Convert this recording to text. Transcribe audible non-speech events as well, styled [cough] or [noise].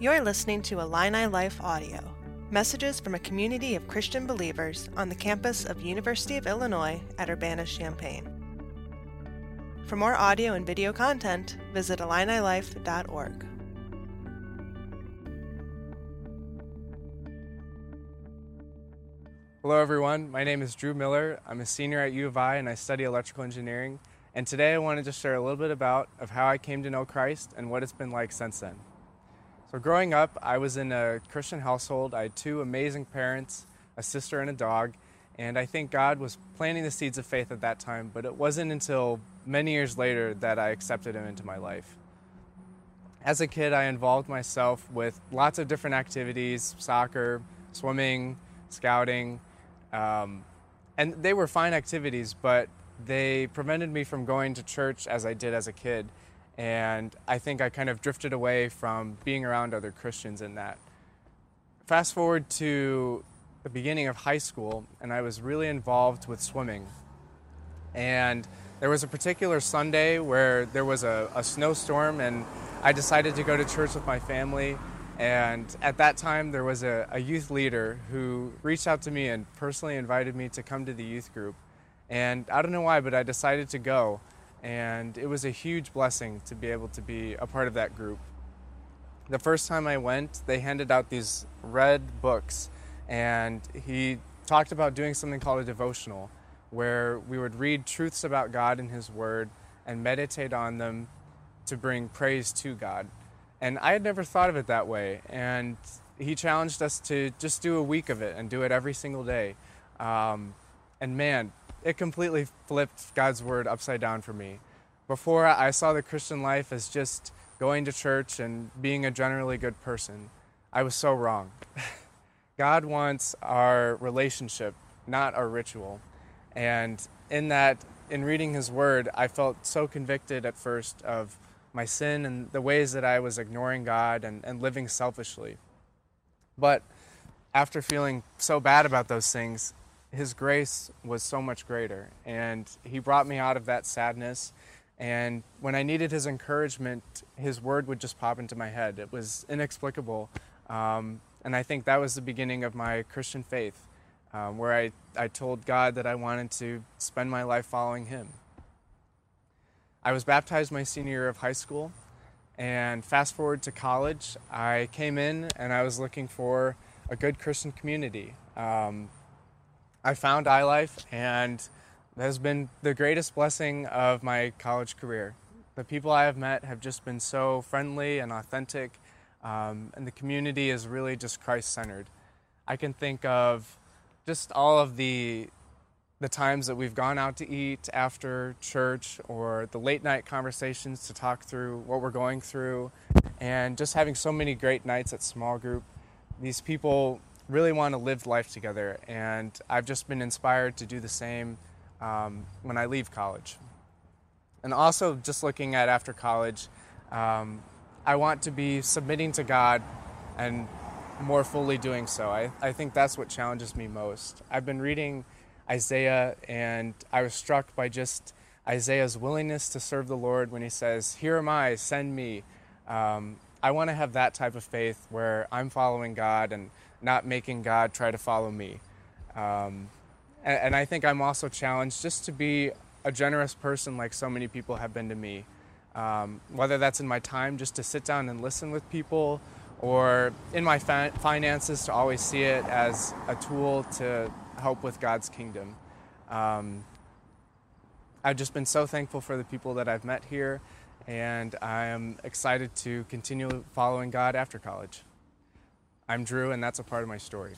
You're listening to Illini Life Audio, messages from a community of Christian believers on the campus of University of Illinois at Urbana-Champaign. For more audio and video content, visit IlliniLife.org. Hello, everyone. My name is Drew Miller. I'm a senior at U of I and I study electrical engineering. And today I wanted to share a little bit about of how I came to know Christ and what it's been like since then. So growing up, I was in a Christian household. I had two amazing parents, a sister and a dog, and I think God was planting the seeds of faith at that time, but it wasn't until many years later that I accepted him into my life. As a kid, I involved myself with lots of different activities, soccer, swimming, scouting, um, and they were fine activities, but they prevented me from going to church as I did as a kid. And I think I kind of drifted away from being around other Christians in that. Fast forward to the beginning of high school, and I was really involved with swimming. And there was a particular Sunday where there was a, a snowstorm, and I decided to go to church with my family and at that time, there was a, a, youth leader who reached out to me and personally invited me to come to the youth group. And I don't know why, but I decided to go. And it was a huge blessing to be able to be a part of that group. The first time I went, they handed out these red books, and he talked about doing something called a devotional, where we would read truths about God and His Word and meditate on them to bring praise to God. And I had never thought of it that way. And he challenged us to just do a week of it and do it every single day. Um, and man, it completely flipped God's word upside down for me. Before, I saw the Christian life as just going to church and being a generally good person. I was so wrong. [laughs] God wants our relationship, not our ritual. And in that, in reading His Word, I felt so convicted at first of my sin and the ways that I was ignoring God and, and living selfishly. But after feeling so bad about those things, His grace was so much greater. And He brought me out of that sadness. And when I needed His encouragement, His word would just pop into my head. It was inexplicable. Um, and I think that was the beginning of my Christian faith, um, where I, I told God that I wanted to spend my life following Him. I was baptized my senior year of high school, and fast forward to college, I came in and I was looking for a good Christian community. Um, I found iLife, and that has been the greatest blessing of my college career. The people I have met have just been so friendly and authentic, um, and the community is really just Christ centered. I can think of just all of the the times that we've gone out to eat after church or the late night conversations to talk through what we're going through and just having so many great nights at small group these people really want to live life together and i've just been inspired to do the same um, when i leave college. And also just looking at after college um, i want to be submitting to god and more fully doing so. I, I think that's what challenges me most. I've been reading Isaiah, and I was struck by just Isaiah's willingness to serve the Lord when he says, Here am I, send me. Um, I want to have that type of faith where I'm following God and not making God try to follow me. Um, and, and, I think I'm also challenged just to be a generous person like so many people have been to me. Um, whether that's in my time just to sit down and listen with people or in my finances to always see it as a tool to help with God's kingdom. Um, I've just been so thankful for the people that I've met here, and I am excited to continue following God after college. I'm Drew, and that's a part of my story.